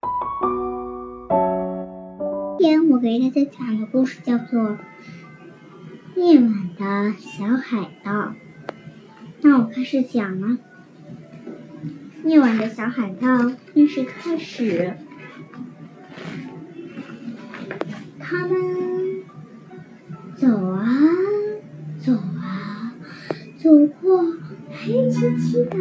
今天我给大家讲的故事叫做《夜晚的小海盗》。那我开始讲了。夜晚的小海盗正式开始，他们走啊走啊，走过黑漆漆的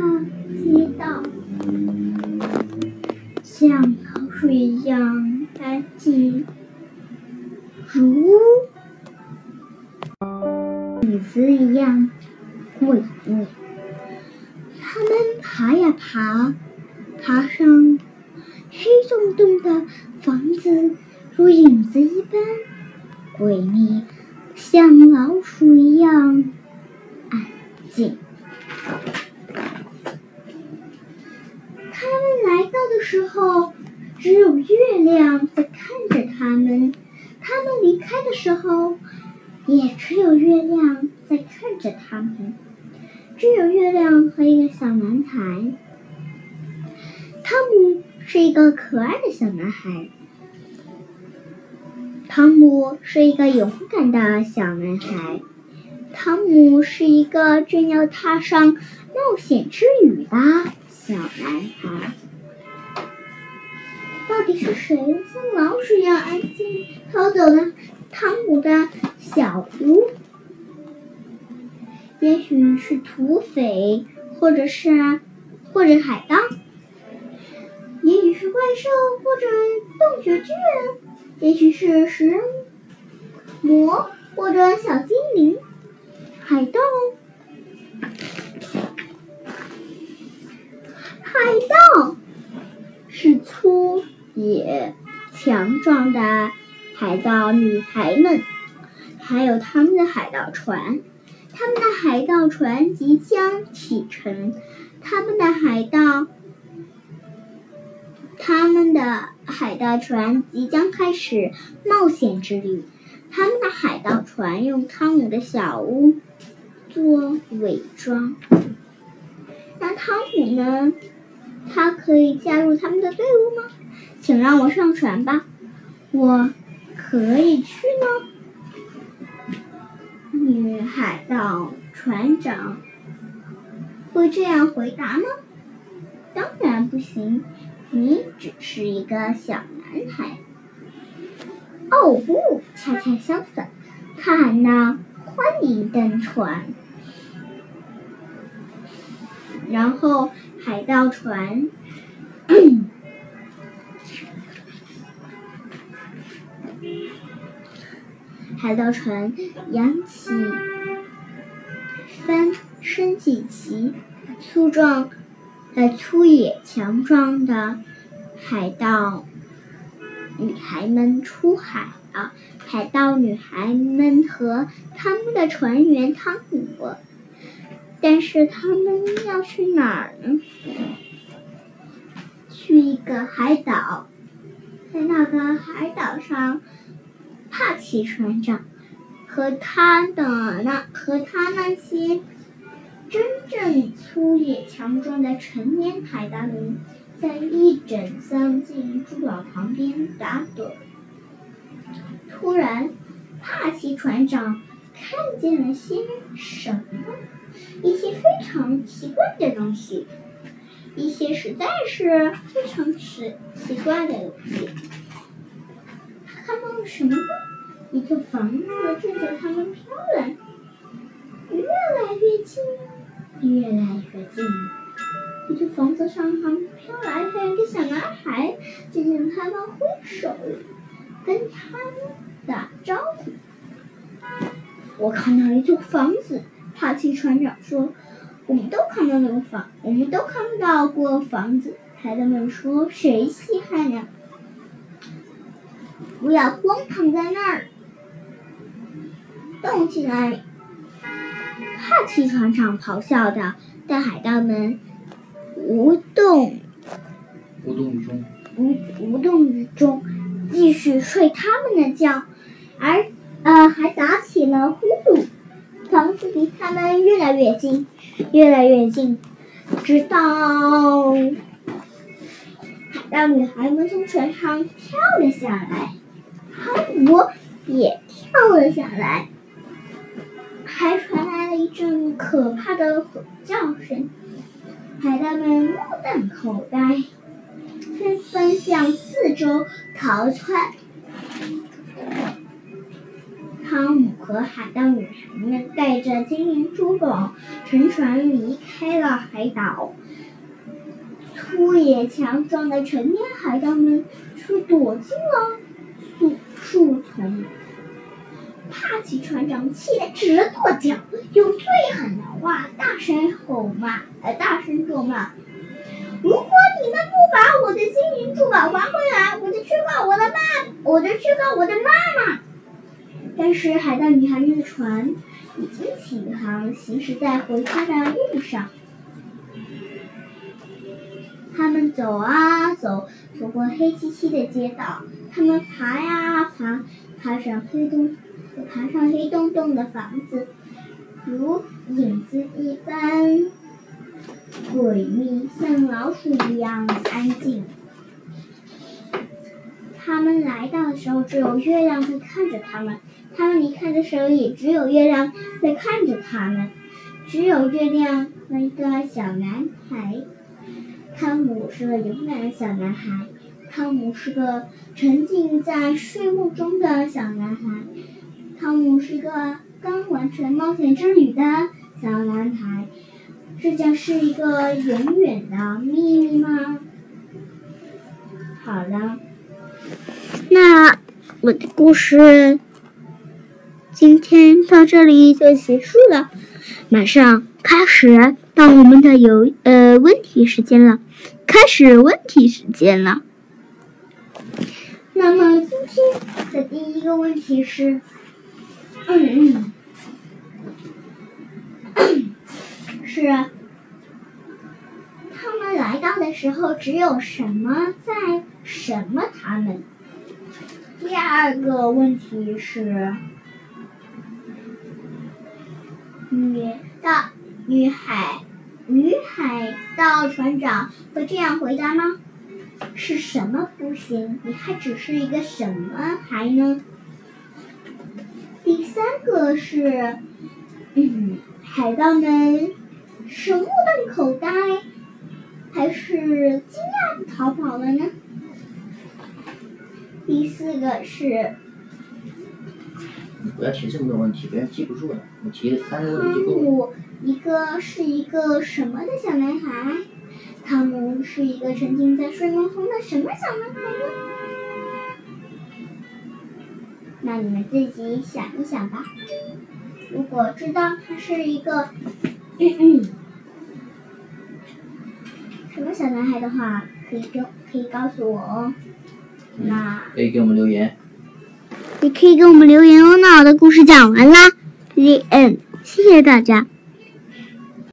安静。如影子一样诡异，他们爬呀爬，爬上黑洞洞的房子，如影子一般诡秘，像老鼠一样安静。他们来到的时候，只有月亮在看着他们。他们离开的时候，也只有月亮在看着他们。只有月亮和一个小男孩。汤姆是一个可爱的小男孩。汤姆是一个勇敢的小男孩。汤姆是一个正要踏上冒险之旅的小男孩。到底是谁像老鼠一样安静偷走了汤姆的小屋？也许是土匪，或者是或者海盗，也许是怪兽，或者洞穴巨人，也许是食人魔，或者小精灵。海盗，海盗是粗。也强壮的海盗女孩们，还有他们的海盗船。他们的海盗船即将启程，他们的海盗，他们的海盗船即将开始冒险之旅。他们的海盗船用汤姆的小屋做伪装。那汤姆呢？他可以加入他们的队伍吗？请让我上船吧，我可以去吗？女海盗船长会这样回答吗？当然不行，你只是一个小男孩。哦不，恰恰相反，他喊道：“欢迎登船。”然后海盗船。海盗船扬起帆，升起旗，粗壮、呃粗野、强壮的海盗女孩们出海了。海盗女孩们和他们的船员汤姆，但是他们要去哪儿呢？去一个海岛，在那个海岛上。帕奇船长和他的那和他那些真正粗野强壮的成年海盗们，在一整艘建筑岛旁边打盹。突然，帕奇船长看见了些什么？一些非常奇怪的东西，一些实在是非常奇奇怪的东西。他看到了什么呢？一座房子正着他们飘来，越来越近，越来越近。一座房子上他们飘来，还有一个小男孩正向他们挥手，跟他们打招呼。我看到了一座房子，帕奇船长说：“我们都看到那个房，我们都看到过房子。”孩子们说：“谁稀罕呀？”不要光躺在那儿，动起来！帕奇船长咆哮道。但海盗们无动，无动中，无无动于衷继续睡他们的觉，而呃还打起了呼噜。房子离他们越来越近，越来越近，直到海盗女孩们从船上跳了下来，汤姆也跳了下来，还传来了一阵可怕的吼叫声。海盗们目瞪口呆，纷纷向四周逃窜。汤姆和海盗女孩们带着金银珠宝乘船离开了海岛。粗野强壮的成年海盗们却躲进了树树丛。帕奇船长气得直跺脚，用最狠的话大声吼骂，呃，大声咒骂：“如果你们不把我的金银珠宝还回来，我就去告我的妈，我就去告我的妈妈。”但是海盗女孩们的船已经起航，行驶在回家的路上。他们走啊走，走过黑漆漆的街道，他们爬呀爬，爬上黑洞，爬上黑洞洞的房子，如影子一般诡秘，像老鼠一样安静。他们来到的时候，只有月亮在看着他们；他们离开的时候，也只有月亮在看着他们。只有月亮和一个小男孩。汤姆是个勇敢的小男孩。汤姆是个沉浸在睡梦中的小男孩。汤姆是个刚完成冒险之旅的小男孩。这将是一个永远的秘密吗？好了，那我的故事今天到这里就结束了。马上开始到我们的有呃问题时间了，开始问题时间了。那么今天的第一个问题是，嗯嗯，是他们来到的时候只有什么在什么他们？第二个问题是。女的女海女海盗船长会这样回答吗？是什么不行？你还只是一个什么孩呢？第三个是，嗯，海盗们是目瞪口呆，还是惊讶的逃跑了呢？第四个是。你不要提这么多问题，别人记不住的。我提三个问题就汤够了。姆一个是一个什么的小男孩？汤姆是一个沉浸在睡梦中的什么小男孩呢？那你们自己想一想吧。如果知道他是一个什么小男孩的话，可以跟可以告诉我哦。那可以给我们留言。你可以给我们留言哦。那我的故事讲完啦，The end，谢谢大家。